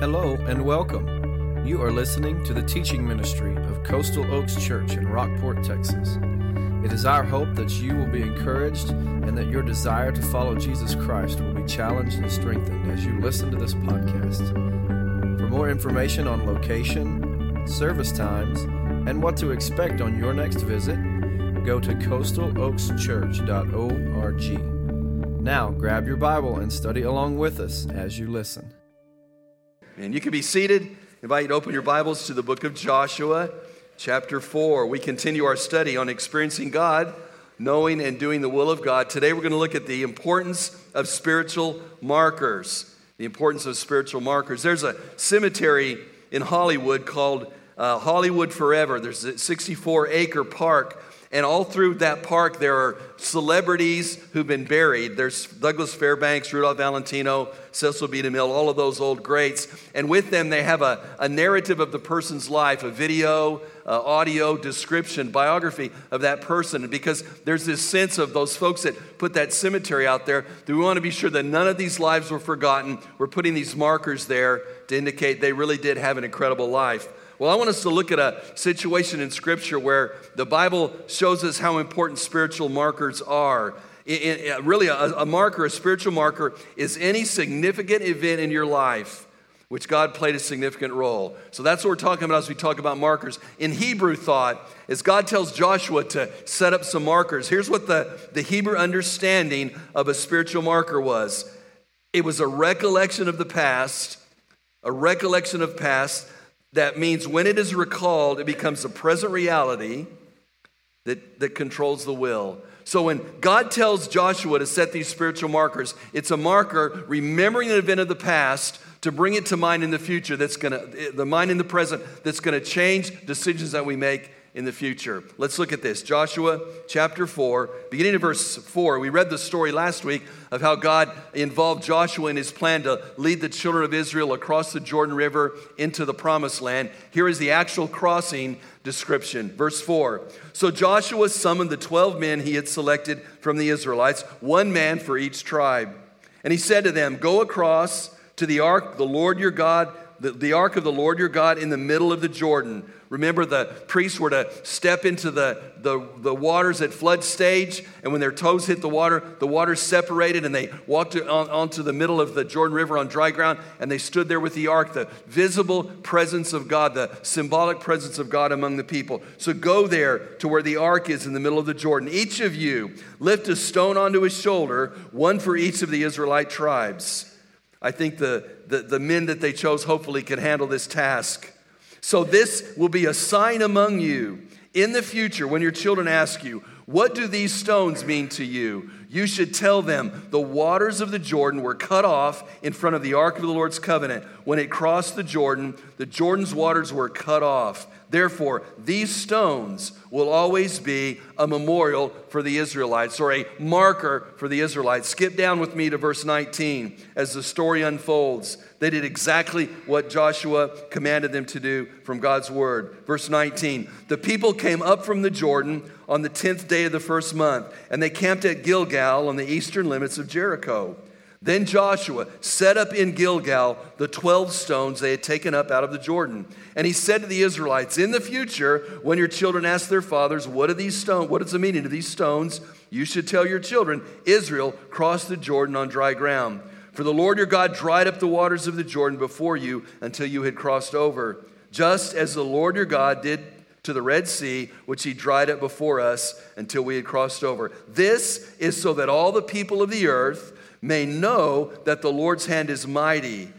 Hello and welcome. You are listening to the teaching ministry of Coastal Oaks Church in Rockport, Texas. It is our hope that you will be encouraged and that your desire to follow Jesus Christ will be challenged and strengthened as you listen to this podcast. For more information on location, service times, and what to expect on your next visit, go to coastaloakschurch.org. Now, grab your Bible and study along with us as you listen. And you can be seated. I invite you to open your Bibles to the book of Joshua, chapter 4. We continue our study on experiencing God, knowing and doing the will of God. Today we're going to look at the importance of spiritual markers. The importance of spiritual markers. There's a cemetery in Hollywood called uh, Hollywood Forever. There's a 64 acre park and all through that park, there are celebrities who've been buried. There's Douglas Fairbanks, Rudolph Valentino, Cecil B. DeMille, all of those old greats. And with them, they have a, a narrative of the person's life, a video, uh, audio, description, biography of that person. Because there's this sense of those folks that put that cemetery out there, that we want to be sure that none of these lives were forgotten. We're putting these markers there to indicate they really did have an incredible life. Well, I want us to look at a situation in Scripture where the Bible shows us how important spiritual markers are. It, it, really, a, a marker, a spiritual marker, is any significant event in your life which God played a significant role. So that's what we're talking about as we talk about markers. In Hebrew thought, as God tells Joshua to set up some markers, here's what the, the Hebrew understanding of a spiritual marker was it was a recollection of the past, a recollection of past that means when it is recalled, it becomes a present reality that, that controls the will. So when God tells Joshua to set these spiritual markers, it's a marker remembering an event of the past to bring it to mind in the future that's going to the mind in the present that's going to change decisions that we make in the future. Let's look at this. Joshua chapter 4, beginning of verse 4. We read the story last week of how God involved Joshua in his plan to lead the children of Israel across the Jordan River into the promised land. Here is the actual crossing description. Verse 4. So Joshua summoned the 12 men he had selected from the Israelites, one man for each tribe. And he said to them, Go across to the ark, the Lord your God, the, the ark of the Lord your God in the middle of the Jordan Remember, the priests were to step into the, the, the waters at flood stage, and when their toes hit the water, the water separated, and they walked on, onto the middle of the Jordan River on dry ground, and they stood there with the ark, the visible presence of God, the symbolic presence of God among the people. So go there to where the ark is in the middle of the Jordan. Each of you lift a stone onto his shoulder, one for each of the Israelite tribes. I think the, the, the men that they chose hopefully can handle this task. So, this will be a sign among you in the future when your children ask you, What do these stones mean to you? You should tell them, The waters of the Jordan were cut off in front of the ark of the Lord's covenant. When it crossed the Jordan, the Jordan's waters were cut off. Therefore, these stones will always be a memorial for the Israelites or a marker for the Israelites. Skip down with me to verse 19 as the story unfolds. They did exactly what Joshua commanded them to do from God's word. Verse 19 The people came up from the Jordan on the 10th day of the first month, and they camped at Gilgal on the eastern limits of Jericho. Then Joshua set up in Gilgal the 12 stones they had taken up out of the Jordan. And he said to the Israelites, In the future, when your children ask their fathers, What are these stones? What is the meaning of these stones? You should tell your children, Israel crossed the Jordan on dry ground. For the Lord your God dried up the waters of the Jordan before you until you had crossed over, just as the Lord your God did to the Red Sea, which he dried up before us until we had crossed over. This is so that all the people of the earth may know that the Lord's hand is mighty,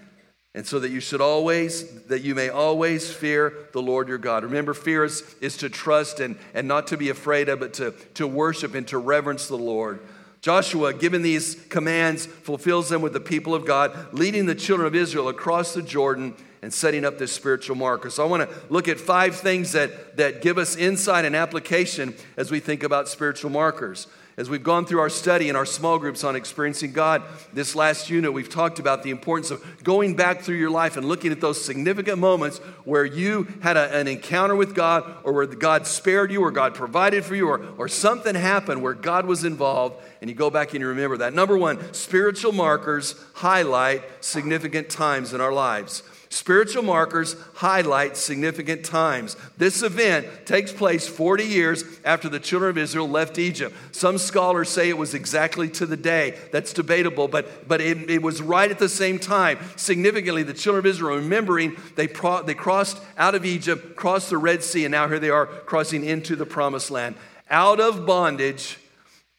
and so that you should always, that you may always fear the Lord your God. Remember, fear is, is to trust and, and not to be afraid of, but to, to worship and to reverence the Lord. Joshua, given these commands, fulfills them with the people of God, leading the children of Israel across the Jordan and setting up this spiritual marker. So I want to look at five things that, that give us insight and application as we think about spiritual markers. As we've gone through our study in our small groups on experiencing God, this last unit, we've talked about the importance of going back through your life and looking at those significant moments where you had a, an encounter with God or where God spared you or God provided for you or, or something happened where God was involved and you go back and you remember that. Number one, spiritual markers highlight significant times in our lives. Spiritual markers highlight significant times. This event takes place 40 years after the children of Israel left Egypt. Some scholars say it was exactly to the day. That's debatable, but, but it, it was right at the same time. Significantly, the children of Israel, remembering they, pro, they crossed out of Egypt, crossed the Red Sea, and now here they are crossing into the promised land. Out of bondage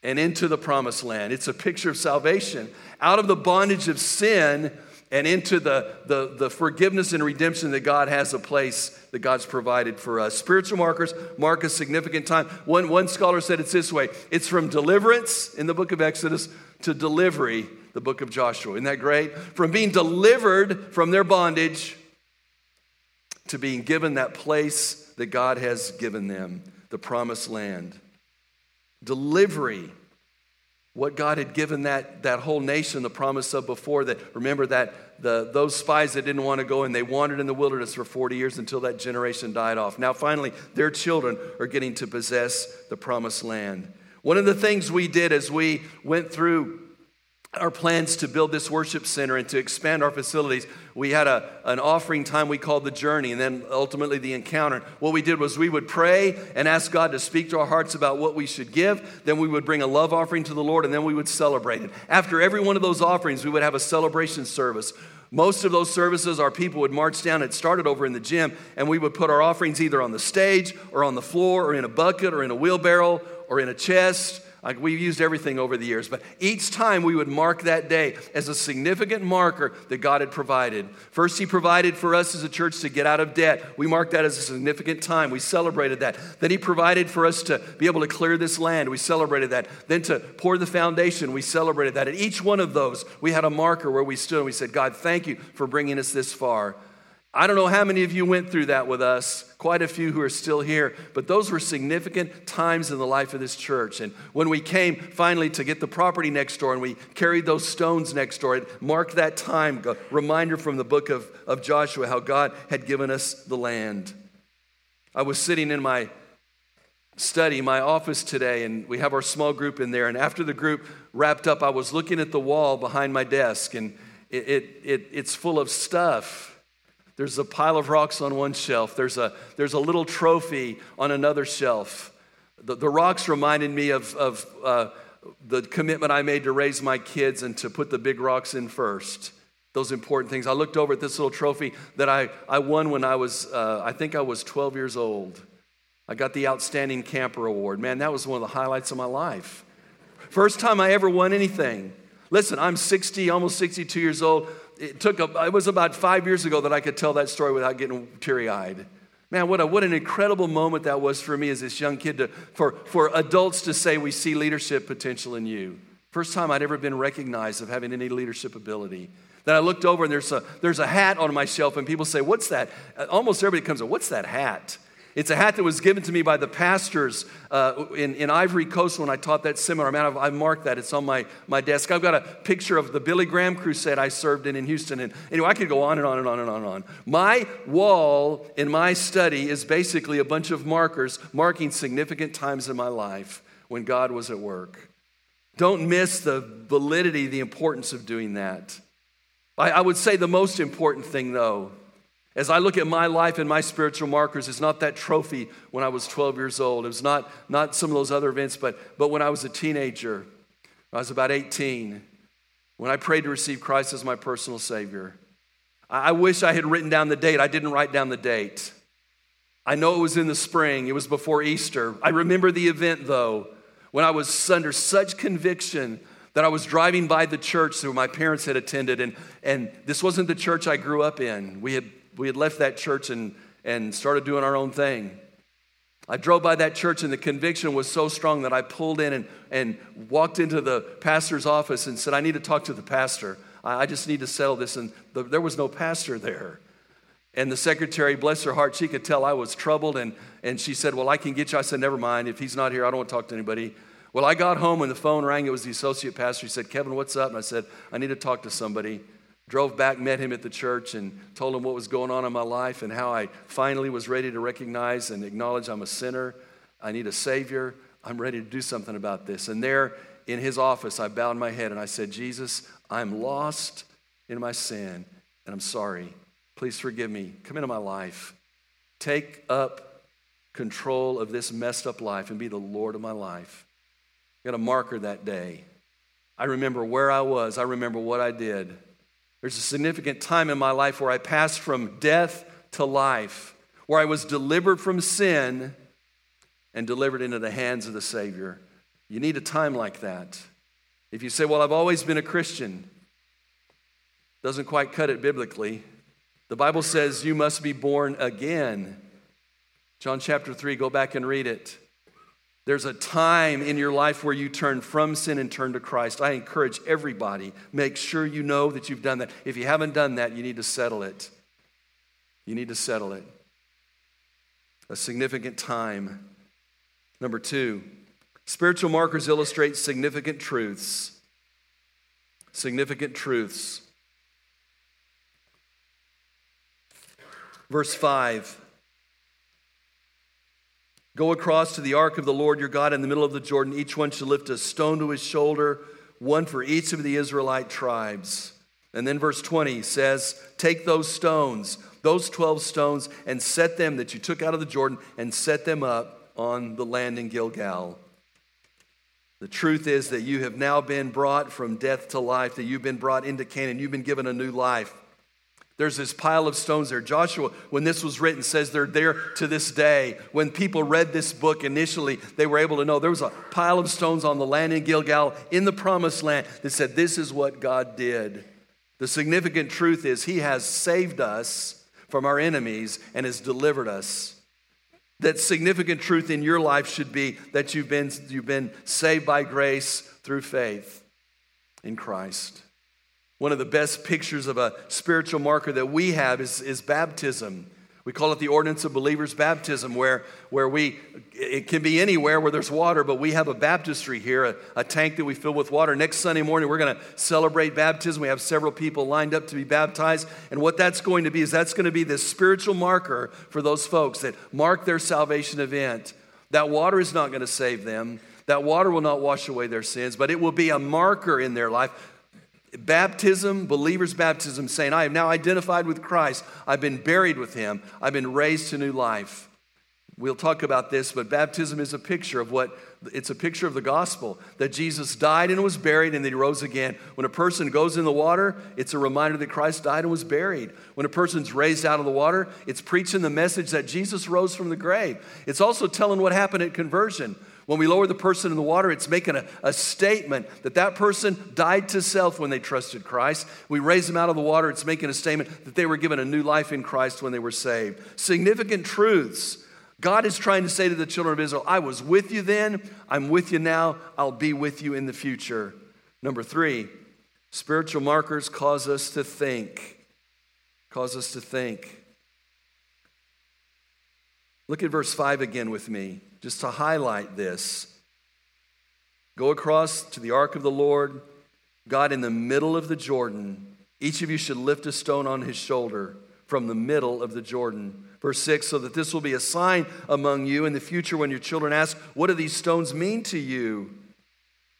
and into the promised land. It's a picture of salvation. Out of the bondage of sin and into the, the, the forgiveness and redemption that God has a place that God's provided for us. Spiritual markers mark a significant time. One, one scholar said it's this way it's from deliverance in the book of Exodus to delivery, the book of Joshua. Isn't that great? From being delivered from their bondage to being given that place that God has given them, the promised land. Delivery what God had given that, that whole nation the promise of before that remember that the, those spies that didn't want to go and they wandered in the wilderness for 40 years until that generation died off. Now finally their children are getting to possess the promised land. One of the things we did as we went through our plans to build this worship center and to expand our facilities, we had a, an offering time we called the journey and then ultimately the encounter. What we did was we would pray and ask God to speak to our hearts about what we should give. Then we would bring a love offering to the Lord and then we would celebrate it. After every one of those offerings, we would have a celebration service. Most of those services, our people would march down. It started over in the gym, and we would put our offerings either on the stage or on the floor or in a bucket or in a wheelbarrow or in a chest like we've used everything over the years, but each time we would mark that day as a significant marker that God had provided. First, He provided for us as a church to get out of debt. We marked that as a significant time. We celebrated that. Then He provided for us to be able to clear this land. We celebrated that. Then to pour the foundation, we celebrated that. At each one of those, we had a marker where we stood and we said, God, thank you for bringing us this far. I don't know how many of you went through that with us, quite a few who are still here, but those were significant times in the life of this church. And when we came finally to get the property next door and we carried those stones next door, it marked that time, a reminder from the book of, of Joshua how God had given us the land. I was sitting in my study, my office today, and we have our small group in there. And after the group wrapped up, I was looking at the wall behind my desk, and it, it, it it's full of stuff there's a pile of rocks on one shelf, there's a, there's a little trophy on another shelf. The, the rocks reminded me of, of uh, the commitment I made to raise my kids and to put the big rocks in first. Those important things. I looked over at this little trophy that I, I won when I was, uh, I think I was 12 years old. I got the Outstanding Camper Award. Man, that was one of the highlights of my life. First time I ever won anything. Listen, I'm 60, almost 62 years old it took a, it was about five years ago that I could tell that story without getting teary eyed. Man, what, a, what an incredible moment that was for me as this young kid to, for, for adults to say, We see leadership potential in you. First time I'd ever been recognized of having any leadership ability. Then I looked over and there's a, there's a hat on my shelf, and people say, What's that? Almost everybody comes up, What's that hat? It's a hat that was given to me by the pastors uh, in, in Ivory Coast when I taught that seminar. Man, I've, I've, marked that. It's on my, my desk. I've got a picture of the Billy Graham crusade I served in in Houston. And anyway, I could go on and on and on and on and on. My wall in my study is basically a bunch of markers marking significant times in my life when God was at work. Don't miss the validity, the importance of doing that. I, I would say the most important thing, though, as I look at my life and my spiritual markers, it's not that trophy when I was 12 years old. It was not, not some of those other events, but, but when I was a teenager, I was about 18, when I prayed to receive Christ as my personal Savior. I, I wish I had written down the date. I didn't write down the date. I know it was in the spring, it was before Easter. I remember the event, though, when I was under such conviction that I was driving by the church where my parents had attended, and, and this wasn't the church I grew up in. We had we had left that church and, and started doing our own thing. I drove by that church and the conviction was so strong that I pulled in and, and walked into the pastor's office and said, I need to talk to the pastor. I, I just need to settle this. And the, there was no pastor there. And the secretary, bless her heart, she could tell I was troubled. And, and she said, Well, I can get you. I said, Never mind. If he's not here, I don't want to talk to anybody. Well, I got home and the phone rang. It was the associate pastor. He said, Kevin, what's up? And I said, I need to talk to somebody. Drove back, met him at the church, and told him what was going on in my life and how I finally was ready to recognize and acknowledge I'm a sinner. I need a Savior. I'm ready to do something about this. And there in his office, I bowed my head and I said, Jesus, I'm lost in my sin and I'm sorry. Please forgive me. Come into my life. Take up control of this messed up life and be the Lord of my life. I got a marker that day. I remember where I was, I remember what I did. There's a significant time in my life where I passed from death to life, where I was delivered from sin and delivered into the hands of the Savior. You need a time like that. If you say, Well, I've always been a Christian, doesn't quite cut it biblically. The Bible says you must be born again. John chapter 3, go back and read it. There's a time in your life where you turn from sin and turn to Christ. I encourage everybody, make sure you know that you've done that. If you haven't done that, you need to settle it. You need to settle it. A significant time. Number two, spiritual markers illustrate significant truths. Significant truths. Verse 5 Go across to the ark of the Lord your God in the middle of the Jordan. Each one should lift a stone to his shoulder, one for each of the Israelite tribes. And then verse 20 says, Take those stones, those 12 stones, and set them that you took out of the Jordan, and set them up on the land in Gilgal. The truth is that you have now been brought from death to life, that you've been brought into Canaan, you've been given a new life. There's this pile of stones there. Joshua, when this was written, says they're there to this day. When people read this book initially, they were able to know there was a pile of stones on the land in Gilgal in the promised land that said, This is what God did. The significant truth is, He has saved us from our enemies and has delivered us. That significant truth in your life should be that you've been, you've been saved by grace through faith in Christ. One of the best pictures of a spiritual marker that we have is, is baptism. We call it the ordinance of believers baptism, where, where we, it can be anywhere where there's water, but we have a baptistry here, a, a tank that we fill with water. Next Sunday morning, we're going to celebrate baptism. We have several people lined up to be baptized. And what that's going to be is that's going to be this spiritual marker for those folks that mark their salvation event. That water is not going to save them. That water will not wash away their sins, but it will be a marker in their life baptism, believer's baptism, saying, I have now identified with Christ. I've been buried with him. I've been raised to new life. We'll talk about this, but baptism is a picture of what it's a picture of the gospel that Jesus died and was buried and then he rose again. When a person goes in the water, it's a reminder that Christ died and was buried. When a person's raised out of the water, it's preaching the message that Jesus rose from the grave. It's also telling what happened at conversion. When we lower the person in the water, it's making a, a, statement that that person died to self when they trusted Christ. We raise them out of the water, it's making a statement that they were given a new life in Christ when they were saved. Significant truths. God is trying to say to the children of Israel, I was with you then, I'm with you now, I'll be with you in the future. Number three, spiritual markers cause us to think. Cause us to think. Look at verse 5 again with me just to highlight this. Go across to the ark of the Lord, God in the middle of the Jordan. Each of you should lift a stone on his shoulder from the middle of the Jordan. Verse 6 so that this will be a sign among you in the future when your children ask, What do these stones mean to you?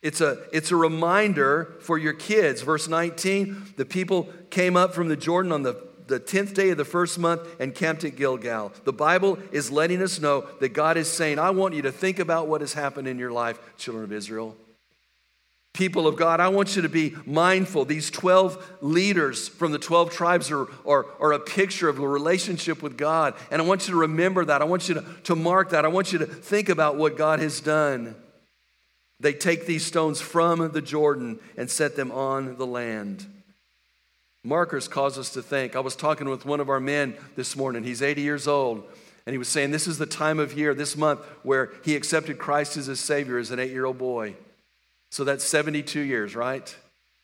It's a, it's a reminder for your kids. Verse 19 the people came up from the Jordan on the the 10th day of the first month and camped at Gilgal. The Bible is letting us know that God is saying, I want you to think about what has happened in your life, children of Israel. People of God, I want you to be mindful. These 12 leaders from the 12 tribes are, are, are, a picture of a relationship with God. And I want you to remember that. I want you to, to mark that. I want you to think about what God has done. They take these stones from the Jordan and set them on the land. Markers cause us to think. I was talking with one of our men this morning. He's 80 years old. And he was saying this is the time of year, this month, where he accepted Christ as his Savior as an eight year old boy. So that's 72 years, right?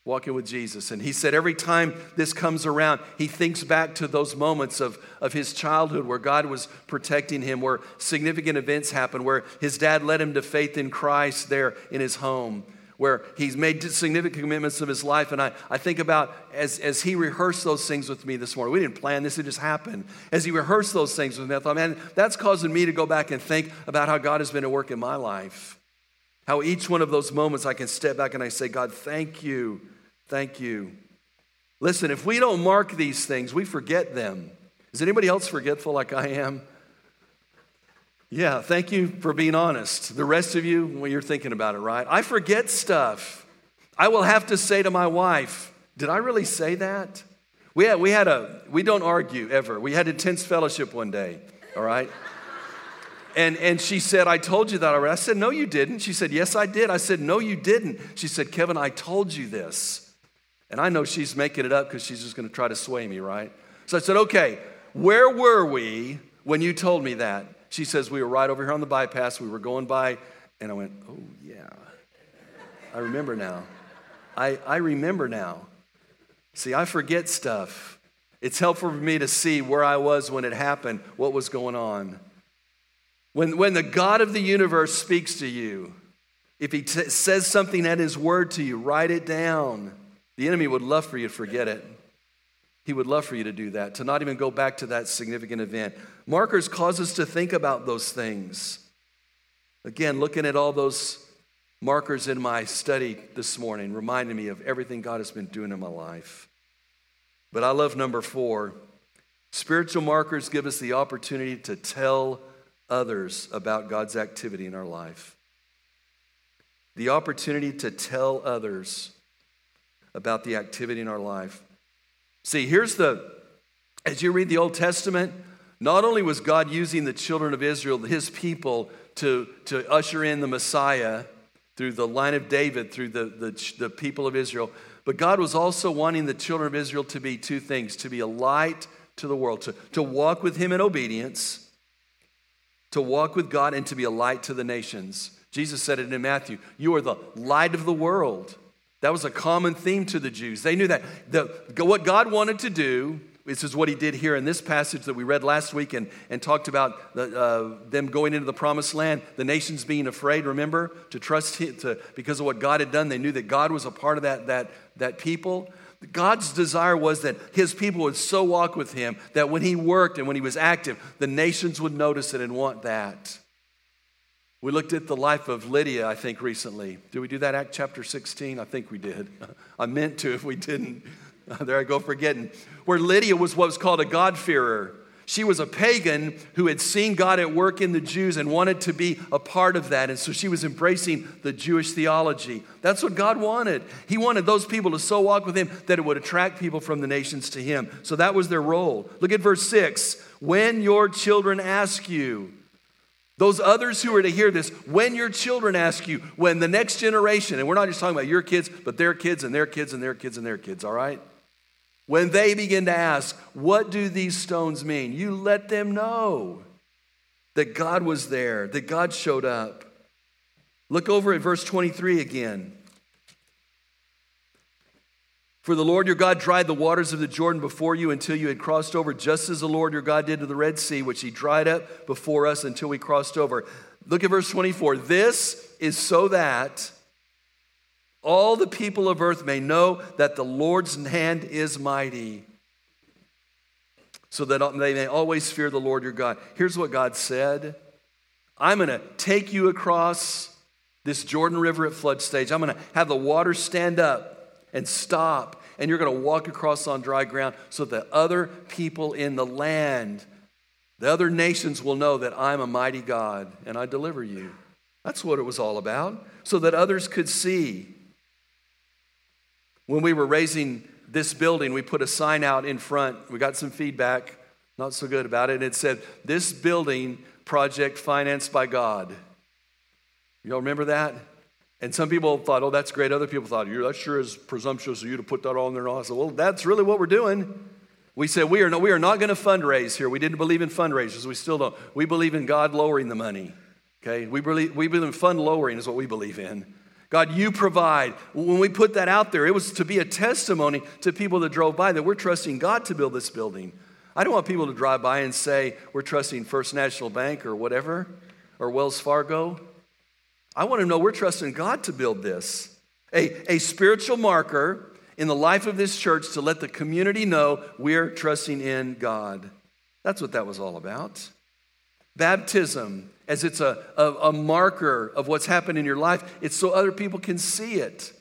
Walking with Jesus. And he said every time this comes around, he thinks back to those moments of, of his childhood where God was protecting him, where significant events happened, where his dad led him to faith in Christ there in his home where he's made significant commitments of his life. And I, I think about as, as he rehearsed those things with me this morning. We didn't plan this, it just happened. As he rehearsed those things with me, I thought, man, that's causing me to go back and think about how God has been at work in my life. How each one of those moments I can step back and I say, God, thank you, thank you. Listen, if we don't mark these things, we forget them. Is anybody else forgetful like I am? Yeah, thank you for being honest. The rest of you, when you're thinking about it, right? I forget stuff. I will have to say to my wife, Did I really say that? We had, we had a, we don't argue ever. We had intense fellowship one day, all right? And, and she said, I told you that already. I said, No, you didn't. She said, Yes, I did. I said, No, you didn't. She said, Kevin, I told you this. And I know she's making it up because she's just going to try to sway me, right? So I said, Okay, where were we when you told me that? She says, We were right over here on the bypass. We were going by. And I went, Oh, yeah. I remember now. I, I remember now. See, I forget stuff. It's helpful for me to see where I was when it happened, what was going on. When, when the God of the universe speaks to you, if he t- says something at his word to you, write it down. The enemy would love for you to forget it. He would love for you to do that, to not even go back to that significant event. Markers cause us to think about those things. Again, looking at all those markers in my study this morning reminded me of everything God has been doing in my life. But I love number four. Spiritual markers give us the opportunity to tell others about God's activity in our life. The opportunity to tell others about the activity in our life. See, here's the, as you read the Old Testament, not only was God using the children of Israel, his people, to, to usher in the Messiah through the line of David, through the, the, the people of Israel, but God was also wanting the children of Israel to be two things to be a light to the world, to, to walk with Him in obedience, to walk with God, and to be a light to the nations. Jesus said it in Matthew You are the light of the world. That was a common theme to the Jews. They knew that the, what God wanted to do this is what he did here in this passage that we read last week and, and talked about the, uh, them going into the promised land, the nations being afraid, remember, to trust him, to, because of what God had done. They knew that God was a part of that, that, that people. God's desire was that his people would so walk with him that when he worked and when he was active, the nations would notice it and want that. We looked at the life of Lydia, I think, recently. Did we do that, Act chapter 16? I think we did. I meant to if we didn't. there I go forgetting. Where Lydia was what was called a God-fearer. She was a pagan who had seen God at work in the Jews and wanted to be a part of that. And so she was embracing the Jewish theology. That's what God wanted. He wanted those people to so walk with Him that it would attract people from the nations to Him. So that was their role. Look at verse 6. When your children ask you, those others who are to hear this, when your children ask you, when the next generation, and we're not just talking about your kids, but their kids and their kids and their kids and their kids, all right? When they begin to ask, What do these stones mean? You let them know that God was there, that God showed up. Look over at verse 23 again. For the Lord your God dried the waters of the Jordan before you until you had crossed over, just as the Lord your God did to the Red Sea, which he dried up before us until we crossed over. Look at verse 24. This is so that all the people of earth may know that the Lord's hand is mighty, so that they may always fear the Lord your God. Here's what God said I'm going to take you across this Jordan River at flood stage. I'm going to have the water stand up and stop, and you're going to walk across on dry ground so that other people in the land, the other nations will know that I'm a mighty God and I deliver you. That's what it was all about, so that others could see. When we were raising this building, we put a sign out in front. We got some feedback, not so good about it. And it said, This building project financed by God. You all remember that? And some people thought, oh, that's great. Other people thought, that sure is presumptuous of you to put that all on there. I said, well, that's really what we're doing. We said, we are, no, we are not going to fundraise here. We didn't believe in fundraisers. We still don't. We believe in God lowering the money. Okay? We believe, we believe in fund lowering is what we believe in. God, you provide. When we put that out there, it was to be a testimony to people that drove by that we're trusting God to build this building. I don't want people to drive by and say, we're trusting First National Bank or whatever, or Wells Fargo. I want to know we're trusting God to build this. A, a spiritual marker in the life of this church to let the community know we're trusting in God. That's what that was all about. Baptism as it's a, a, a marker of what's happened in your life. It's so other people can see it.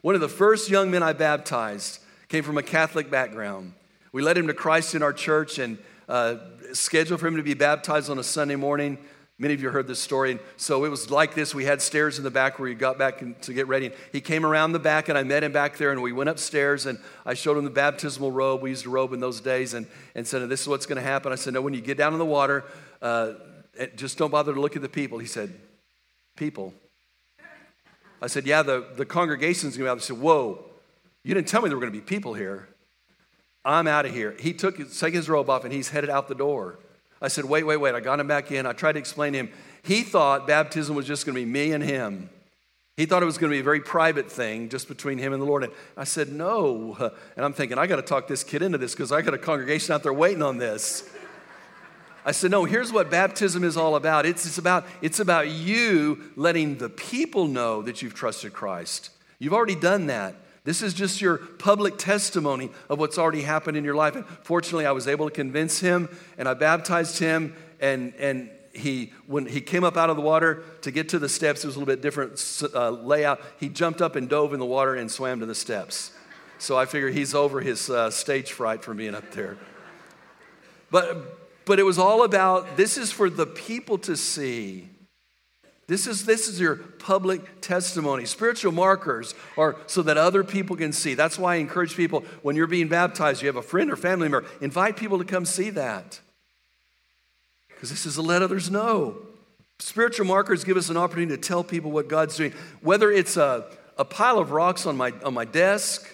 One of the first young men I baptized came from a Catholic background. We led him to Christ in our church and uh, scheduled for him to be baptized on a Sunday morning. Many of you heard this story. And so it was like this. We had stairs in the back where you got back to get ready. And he came around the back, and I met him back there, and we went upstairs, and I showed him the baptismal robe. We used a robe in those days, and, and said, This is what's going to happen. I said, No, when you get down in the water, uh, just don't bother to look at the people. He said, People. I said, Yeah, the, the congregation's going to be out. He said, Whoa, you didn't tell me there were going to be people here. I'm out of here. He took took his robe off, and he's headed out the door. I said, wait, wait, wait. I got him back in. I tried to explain to him. He thought baptism was just going to be me and him. He thought it was going to be a very private thing just between him and the Lord. And I said, no. And I'm thinking, I got to talk this kid into this because I got a congregation out there waiting on this. I said, no, here's what baptism is all about. It's, it's, about. it's about you letting the people know that you've trusted Christ. You've already done that. This is just your public testimony of what's already happened in your life. And fortunately, I was able to convince him, and I baptized him. And, and he, when he came up out of the water to get to the steps, it was a little bit different uh, layout. He jumped up and dove in the water and swam to the steps. So I figure he's over his uh, stage fright from being up there. But, but it was all about this is for the people to see this is, this is your public testimony. Spiritual markers are so that other people can see. That's why I encourage people when you're being baptized, you have a friend or family member, invite people to come see that. Because this is to let others know. Spiritual markers give us an opportunity to tell people what God's doing. Whether it's a, a pile of rocks on my, on my desk,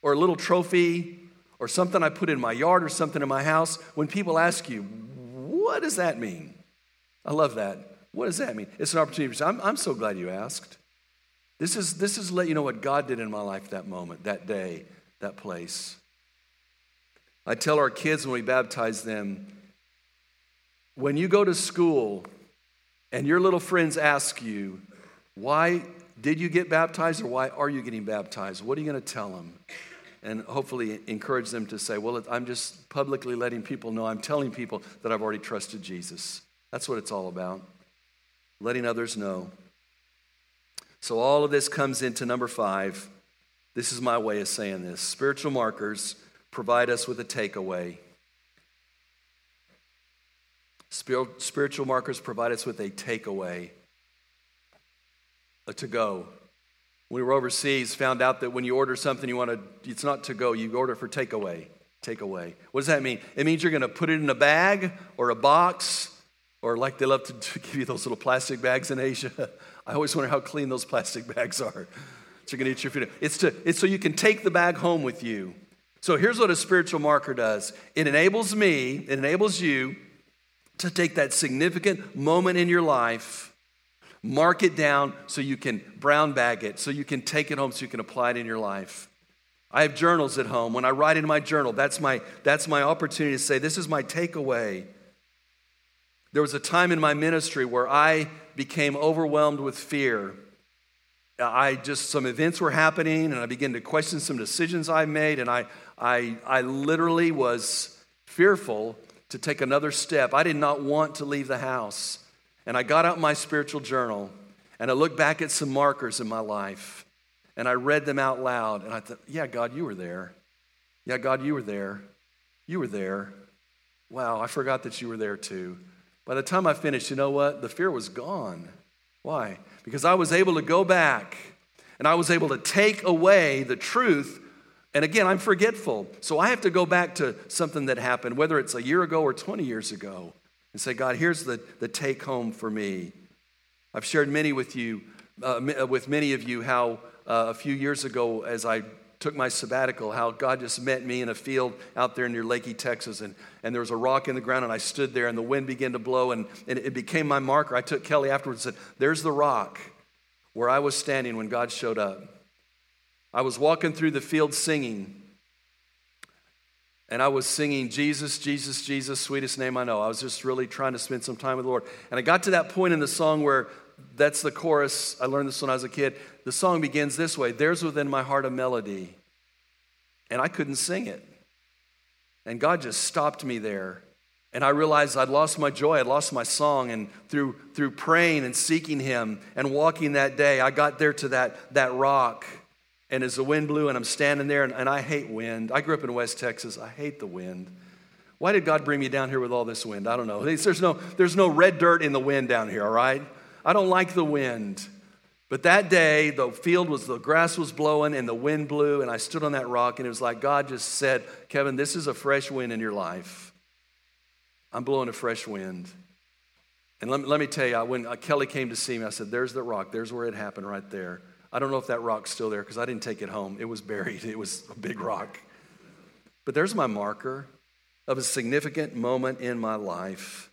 or a little trophy, or something I put in my yard, or something in my house, when people ask you, what does that mean? I love that. What does that mean? It's an opportunity. I'm, I'm so glad you asked. This is, this is let you know what God did in my life that moment, that day, that place. I tell our kids when we baptize them when you go to school and your little friends ask you, why did you get baptized or why are you getting baptized? What are you going to tell them? And hopefully encourage them to say, well, I'm just publicly letting people know, I'm telling people that I've already trusted Jesus. That's what it's all about letting others know. So, all of this comes into number five. This is my way of saying this. Spiritual markers provide us with a takeaway. Spiritual markers provide us with a takeaway, a to go. We were overseas, found out that when you order something you want to, it's not to go, you order for takeaway. Takeaway. What does that mean? It means you're going to put it in a bag or a box or like they love to, give you those little plastic bags in Asia. I always wonder how clean those plastic bags are. So you're to eat your food. It's, to, it's so you can take the bag home with you. So here's what a spiritual marker does it enables me, it enables you to take that significant moment in your life, mark it down so you can brown bag it, so you can take it home, so you can apply it in your life. I have journals at home. When I write in my journal, that's my, that's my opportunity to say, This is my takeaway. There was a time in my ministry where I became overwhelmed with fear. I just, some events were happening, and I began to question some decisions I made, and I, I, I literally was fearful to take another step. I did not want to leave the house. And I got out my spiritual journal, and I looked back at some markers in my life, and I read them out loud, and I thought, yeah, God, you were there. Yeah, God, you were there. You were there. Wow, I forgot that you were there too. By the time I finished, you know what? The fear was gone. Why? Because I was able to go back and I was able to take away the truth. And again, I'm forgetful. So I have to go back to something that happened, whether it's a year ago or 20 years ago, and say, God, here's the, the take home for me. I've shared many with you, uh, uh with many of you, how uh, a few years ago, as I took my sabbatical, how God just met me in a field out there near Leakey, Texas. And, and there was a rock in the ground, and I stood there, and the wind began to blow, and, and it became my marker. I took Kelly afterwards and said, There's the rock where I was standing when God showed up. I was walking through the field singing, and I was singing, Jesus, Jesus, Jesus, sweetest name I know. I was just really trying to spend some time with the Lord. And I got to that point in the song where that's the chorus. I learned this when I was a kid. The song begins this way There's within my heart a melody. And I couldn't sing it. And God just stopped me there. And I realized I'd lost my joy, I'd lost my song. And through, through praying and seeking Him and walking that day, I got there to that, that rock. And as the wind blew, and I'm standing there, and, and I hate wind. I grew up in West Texas, I hate the wind. Why did God bring me down here with all this wind? I don't know. There's no, there's no red dirt in the wind down here, all right? I don't like the wind. But that day, the field was, the grass was blowing and the wind blew, and I stood on that rock, and it was like God just said, Kevin, this is a fresh wind in your life. I'm blowing a fresh wind. And let me, let me tell you, when uh, Kelly came to see me, I said, There's the rock. There's where it happened right there. I don't know if that rock's still there because I didn't take it home. It was buried, it was a big rock. But there's my marker of a significant moment in my life.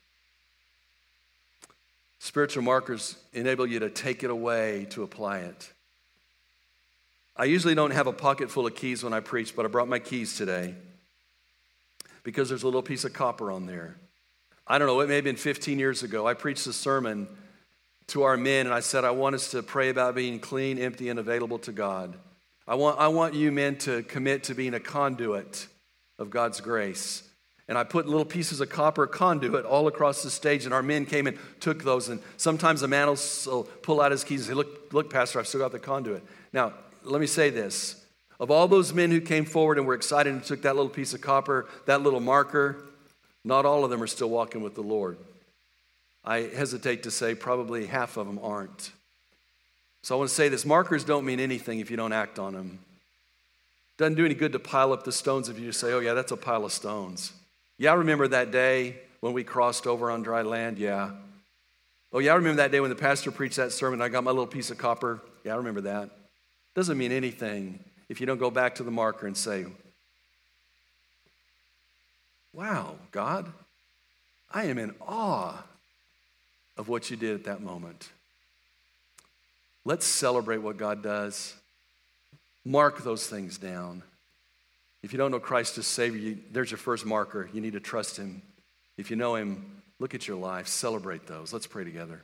Spiritual markers enable you to take it away to apply it. I usually don't have a pocket full of keys when I preach, but I brought my keys today because there's a little piece of copper on there. I don't know, it may have been 15 years ago. I preached a sermon to our men, and I said, I want us to pray about being clean, empty, and available to God. I want, I want you men to commit to being a conduit of God's grace and I put little pieces of copper conduit all across the stage, and our men came and took those. And sometimes the man will pull out his keys and say, Look, look, Pastor, I've still got the conduit. Now, let me say this. Of all those men who came forward and were excited and took that little piece of copper, that little marker, not all of them are still walking with the Lord. I hesitate to say probably half of them aren't. So I want to say this markers don't mean anything if you don't act on them. Doesn't do any good to pile up the stones if you just say, oh, yeah, that's a pile of stones. Yeah, I remember that day when we crossed over on dry land. Yeah. Oh, yeah, I remember that day when the pastor preached that sermon. I got my little piece of copper. Yeah, I remember that. Doesn't mean anything if you don't go back to the marker and say, Wow, God, I am in awe of what you did at that moment. Let's celebrate what God does. Mark those things down. If you don't know Christ as Savior, you, there's your first marker. You need to trust Him. If you know Him, look at your life, celebrate those. Let's pray together.